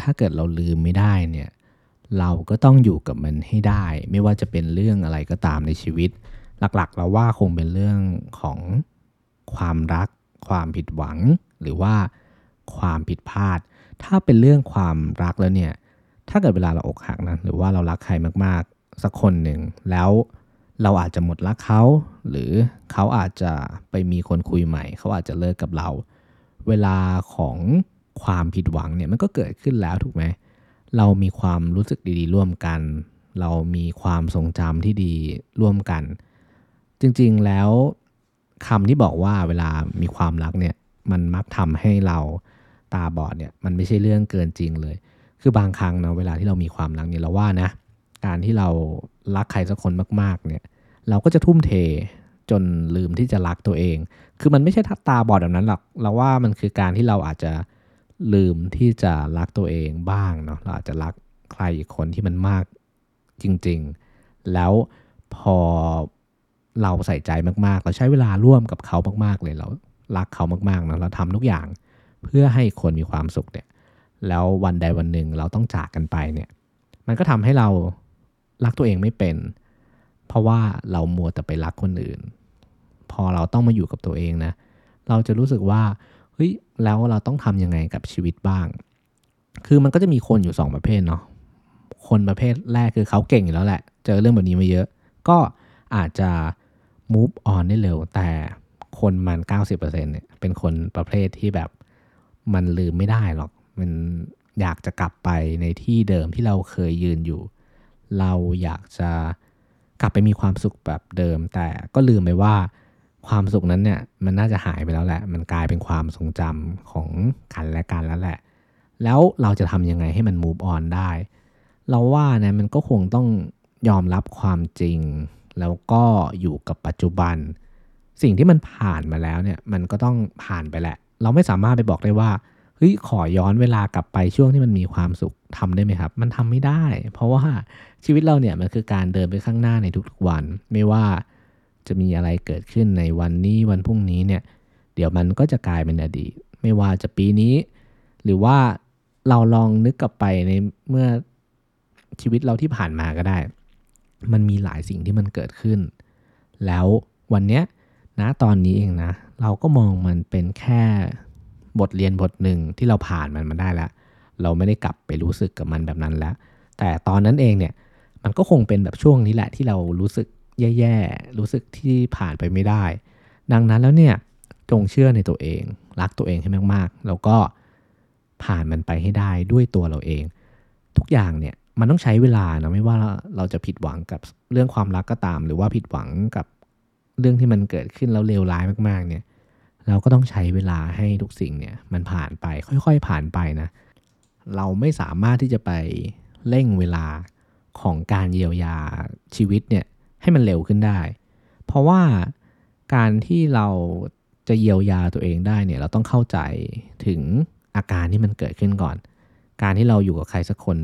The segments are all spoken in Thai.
ถ้าเกิดเราลืมไม่ได้เนี่ยเราก็ต้องอยู่กับมันให้ได้ ไม่ว่าจะเป็นเรื่องอะไรก็ตามในชีวิต หลักๆ เราว่าคงเป็นเรื่องของความรัก ความผิดหวัง หรือว่าความผิดพลาด ถ้าเป็นเรื่องความรักแล้วเนี่ย ถ้าเกิดเวลาเราอกหักนะหรือว่าเรารักใครมากๆ สักคนหนึ่ง แล้วเราอาจจะหมดรักเขา หรือเขาอาจจะไปมีคนคุยใหม่ เขาอาจจะเลิกกับเรา เวลาของ ความผิดหวังเนี่ยมันก็เกิดขึ้นแล้วถูกไหมเรามีความรู้สึกดีๆ ร่วมกัน เรามีความทรงจำที่ดีร่วมกัน จริงๆแล้วคำที่บอกว่าเวลามีความรักเนี่ยมันมักทำให้เราตาบอดเนี่ยมันไม่ใช่เรื่องเกินจริงเลย คือบางครั้งนะเวลาที่เรามีความรักเนี่ยเราว่านะ การที่เรารักใครสักคนมากๆเนี่ยเราก็จะทุ่มเทจนลืมที่จะรักตัวเอง คือมันไม่ใช่ตาบอดแบบนั้นหรอก เราว่ามันคือการที่เราอาจจะ ลืมที่จะรักตัวเองบ้างเนาะเราอาจจะรักใครอีกคนที่มันมากจริง ๆ แล้วพอเราใส่ใจมากๆ เราใช้เวลาร่วมกับเขามากๆ เลยเรารักเขามากๆเนาะเราทำทุกอย่างเพื่อให้คนมีความสุขเนี่ย แล้ววันใดวันหนึ่งเราต้องจากกันไปเนี่ย มันก็ทำให้เรารักตัวเองไม่เป็น เพราะว่าเรามัวแต่ไปรักคนอื่น พอเราต้องมาอยู่กับตัวเองนะ เราจะรู้สึกว่า เฮ้ยแล้วเราต้องทำยังไงกับชีวิตบ้าง คือมันก็จะมีคนอยู่ 2 ประเภทเนาะคนประเภทแรกคือเขาเก่งอยู่แล้วแหละ เจอเรื่องแบบนี้มาเยอะ ก็อาจจะ move on ได้เร็ว แต่คนมัน 90%เนี่ยเป็นคนประเภทที่แบบมันลืมไม่ได้หรอก มันอยากจะกลับไปในที่เดิมที่เราเคยยืนอยู่ เราอยากจะกลับไปมีความสุขแบบเดิม แต่ก็ลืมไปว่า ความสุขนั้นเนี่ยมันน่าจะหายไปแล้วแหละ มันกลายเป็นความทรงจำของกันและกันแล้วแหละ แล้วเราจะทำยังไงให้มัน move on ได้ เราว่านะมันก็คงต้องยอมรับความจริง แล้วก็อยู่กับปัจจุบัน สิ่งที่มันผ่านมาแล้วเนี่ยมันก็ต้องผ่านไปแหละ เราไม่สามารถไปบอกได้ว่าเฮ้ยขอย้อนเวลากลับไปช่วงที่มันมีความสุขทำได้ไหมครับ มันทำไม่ได้ เพราะว่าชีวิตเราเนี่ยมันคือการเดินไปข้างหน้าในทุกๆวัน ไม่ว่า จะมีอะไรเกิดขึ้นในวันนี้วันพรุ่งนี้เนี่ย เดี๋ยวมันก็จะกลายเป็นอดีต ไม่ว่าจะปีนี้ หรือว่าเราลองนึกกลับไปในเมื่อชีวิตเราที่ผ่านมาก็ได้ มันมีหลายสิ่งที่มันเกิดขึ้น แล้ววันเนี้ยนะตอนนี้เองนะ เราก็มองมันเป็นแค่บทเรียนบทหนึ่งที่เราผ่านมันมาได้แล้ว เราไม่ได้กลับไปรู้สึกกับมันแบบนั้นแล้ว แต่ตอนนั้นเองเนี่ย มันก็คงเป็นแบบช่วงนี้แหละที่เรารู้สึก แย่ๆ รู้สึกที่ผ่านไปไม่ได้ ดังนั้นแล้วเนี่ยจงเชื่อในตัวเอง รักตัวเองให้มากๆ แล้วก็ผ่านมันไปให้ได้ด้วยตัวเราเอง ทุกอย่างเนี่ยมันต้องใช้เวลานะไม่ว่าเราจะผิดหวังกับเรื่องความรักก็ตาม หรือว่าผิดหวังกับเรื่องที่มันเกิดขึ้นแล้วเลวร้ายมากๆ เนี่ย เราก็ต้องใช้เวลาให้ทุกสิ่งเนี่ยมันผ่านไปค่อยๆผ่านไปนะ เราไม่สามารถที่จะไปเร่งเวลาของการเยียวยาชีวิตเนี่ย ให้มันเร็วขึ้นได้ เพราะว่าการที่เราจะเยียวยาตัวเองได้เนี่ยเราต้องเข้าใจถึงอาการที่มันเกิดขึ้นก่อน การที่เราอยู่กับใครสักคน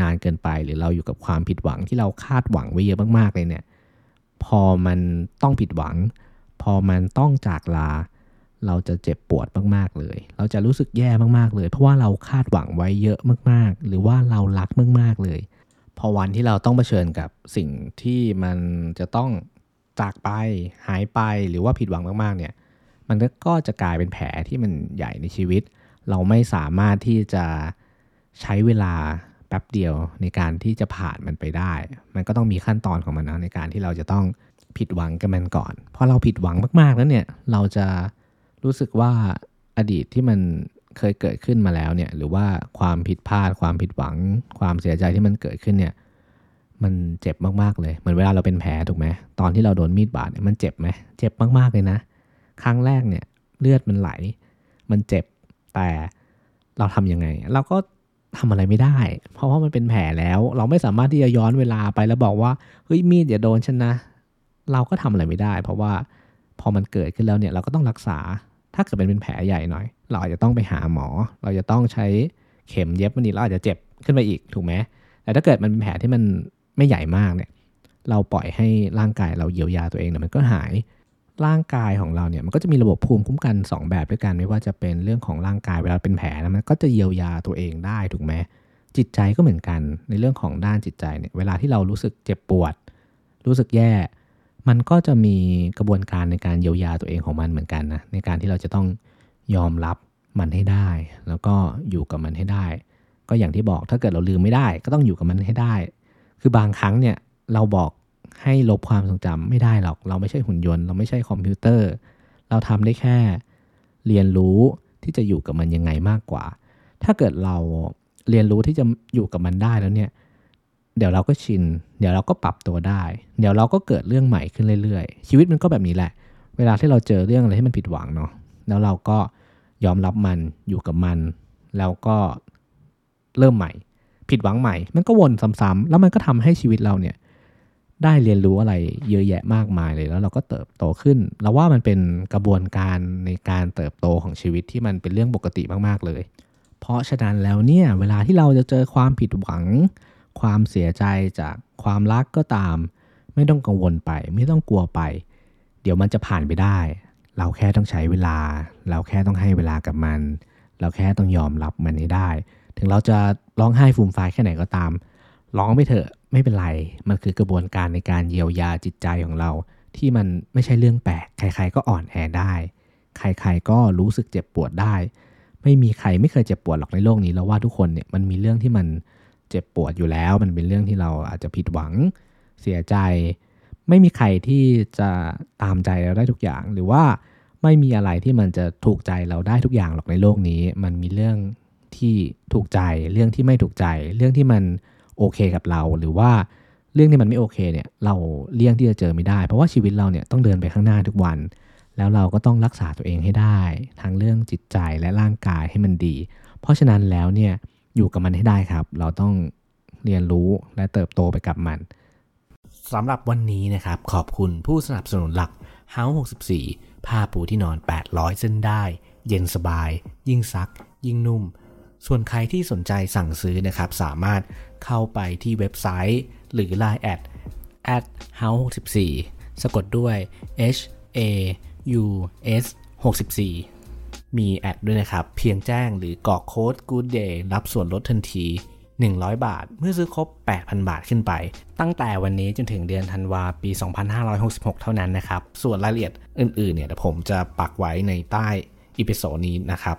นานเกินไป หรือเราอยู่กับความผิดหวังที่เราคาดหวังไว้เยอะมากๆเลยเนี่ยพอมันต้องผิดหวัง พอมันต้องจากลา เราจะเจ็บปวดมากๆเลย เราจะรู้สึกแย่มากๆเลย เพราะว่าเราคาดหวังไว้เยอะมากๆ หรือว่าเรารักมากๆเลย พอวันที่เราต้องเผชิญกับสิ่งที่มันจะต้องจากไปหายไปหรือว่าผิดหวังมากๆเนี่ย มันก็จะกลายเป็นแผลที่มันใหญ่ในชีวิต เราไม่สามารถที่จะใช้เวลาแป๊บเดียวในการที่จะผ่านมันไปได้ มันก็ต้องมีขั้นตอนของมันนะในการที่เราจะต้องผิดหวังกับมันก่อนพอเราผิดหวังมากๆแล้วเนี่ย เราจะรู้สึกว่าอดีตที่มัน เคยเกิดขึ้นมาแล้วเนี่ยหรือว่าความผิดพลาด ความผิดหวัง ความเสียใจที่มันเกิดขึ้นเนี่ยมันเจ็บมากๆเลยเหมือนเวลาเราเป็นแผลถูกไหมตอนที่เราโดนมีดบาดเนี่ยมันเจ็บไหมเจ็บมากๆเลยนะ ครั้งแรกเนี่ยเลือดมันไหล มันเจ็บแต่เราทํำยังไง เราก็ทำอะไรไม่ได้ เพราะว่ามันเป็นแผลแล้ว เราไม่สามารถที่จะย้อนเวลาไปแล้วบอกว่าเฮ้ยมีดอย่าโดนฉันนะ เราก็ทำอะไรไม่ได้ เพราะว่าพอมันเกิดขึ้นแล้วเนี่ยเราก็ต้องรักษา ถ้าเกิดเป็นแผลใหญ่หน่อย เราอาจจะต้องไปหาหมอ เราจะต้องใช้เข็มเย็บมันอีกเราอาจจะเจ็บขึ้นไปอีกถูกไหมแต่ถ้าเกิดมันเป็นแผลที่มันไม่ใหญ่มากเนี่ย เราปล่อยให้ร่างกายเราเยียวยาตัวเองเนี่ยมันก็หาย ร่างกายของเราเนี่ยมันก็จะมีระบบภูมิคุ้มกัน 2 แบบด้วยกัน ไม่ว่าจะเป็นเรื่องของร่างกายเวลาเป็นแผลนะมันก็จะเยียวยาตัวเองได้ถูกไหมจิตใจก็เหมือนกันในเรื่องของด้านจิตใจเนี่ยเวลาที่เรารู้สึกเจ็บปวด รู้สึกแย่ มันก็จะมีกระบวนการในการเยียวยาตัวเองของมันเหมือนกันนะในการที่เราจะต้องยอมรับมันให้ได้ แล้วก็อยู่กับมันให้ได้ ก็อย่างที่บอกถ้าเกิดเราลืมไม่ได้ ก็ต้องอยู่กับมันให้ได้ คือบางครั้งเนี่ยเราบอกให้ลบความทรงจำไม่ได้หรอก เราไม่ใช่หุ่นยนต์ เราไม่ใช่คอมพิวเตอร์ เราทำได้แค่เรียนรู้ที่จะอยู่กับมันยังไงมากกว่า ถ้าเกิดเราเรียนรู้ที่จะอยู่กับมันได้แล้วเนี่ย เดี๋ยวเราก็ชิน เดี๋ยวเราก็ปรับตัวได้ เดี๋ยวเราก็เกิดเรื่องใหม่ขึ้นเรื่อยๆ ชีวิตมันก็แบบนี้แหละ เวลาที่เราเจอเรื่องอะไรที่มันผิดหวังเนาะ แล้วเราก็ยอมรับมันอยู่กับมัน แล้วก็เริ่มใหม่ ผิดหวังใหม่ มันก็วนซ้ำๆ แล้วมันก็ทำให้ชีวิตเราเนี่ยได้เรียนรู้อะไรเยอะแยะมากมายเลย แล้วเราก็เติบโตขึ้น เราว่ามันเป็นกระบวนการในการเติบโตของชีวิตที่มันเป็นเรื่องปกติมากๆเลย เพราะฉะนั้นแล้วเนี่ยเวลาที่เราจะเจอความผิดหวัง ความเสียใจจากความรักก็ตาม ไม่ต้องกังวลไป ไม่ต้องกลัวไป เดี๋ยวมันจะผ่านไปได้ เราแค่ต้องใช้เวลา เราแค่ต้องให้เวลากับมัน เราแค่ต้องยอมรับมันให้ได้ ถึงเราจะร้องไห้ฟูมฟายแค่ไหนก็ตามร้องไปเถอะไม่เป็นไร มันคือกระบวนการในการเยียวยาจิตใจของเรา ที่มันไม่ใช่เรื่องแปลก ใคร ๆ ก็อ่อนแอได้ ใคร ๆ ก็รู้สึกเจ็บปวดได้ ไม่มีใครไม่เคยเจ็บปวดหรอกในโลกนี้แล้วว่าทุกคนเนี่ยมันมีเรื่องที่มัน เจ็บปวดอยู่แล้ว มันเป็นเรื่องที่เราอาจจะผิดหวังเสียใจ ไม่มีใครที่จะตามใจเราได้ทุกอย่าง หรือว่าไม่มีอะไรที่มันจะถูกใจเราได้ทุกอย่างหรอกในโลกนี้ มันมีเรื่องที่ถูกใจ เรื่องที่ไม่ถูกใจ เรื่องที่มันโอเคกับเรา หรือว่าเรื่องที่มันไม่โอเคเนี่ย เราเลี่ยงที่จะเจอไม่ได้ เพราะว่าชีวิตเราเนี่ยต้องเดินไปข้างหน้าทุกวัน แล้วเราก็ต้องรักษาตัวเองให้ได้ ทั้งเรื่องจิตใจและร่างกายให้มันดี เพราะฉะนั้นแล้วเนี่ย อยู่กับมันให้ได้ครับ เราต้องเรียนรู้และเติบโตไปกับมันสำหรับวันนี้นะครับ ขอบคุณผู้สนับสนุนหลัก House 64 ผ้าปูที่นอน 800 เส้นได้ เย็นสบาย ยิ่งซัก ยิ่งนุ่ม ส่วนใครที่สนใจสั่งซื้อนะครับ สามารถเข้าไปที่เว็บไซต์ หรือ Line แอด at house 64สะกดด้วย h a u s 64 มีแอดด้วยนะครับ เพียงแจ้งหรือกรอกโค้ด good day รับส่วนลดทันที 100 บาท เมื่อซื้อครบ 8,000 บาทขึ้นไป ตั้งแต่วันนี้จนถึงเดือนธันวาปี 2566 เท่านั้นนะครับ ส่วนรายละเอียดอื่นๆเนี่ยผมจะปักไว้ในใต้อีพิโซดนี้นะครับ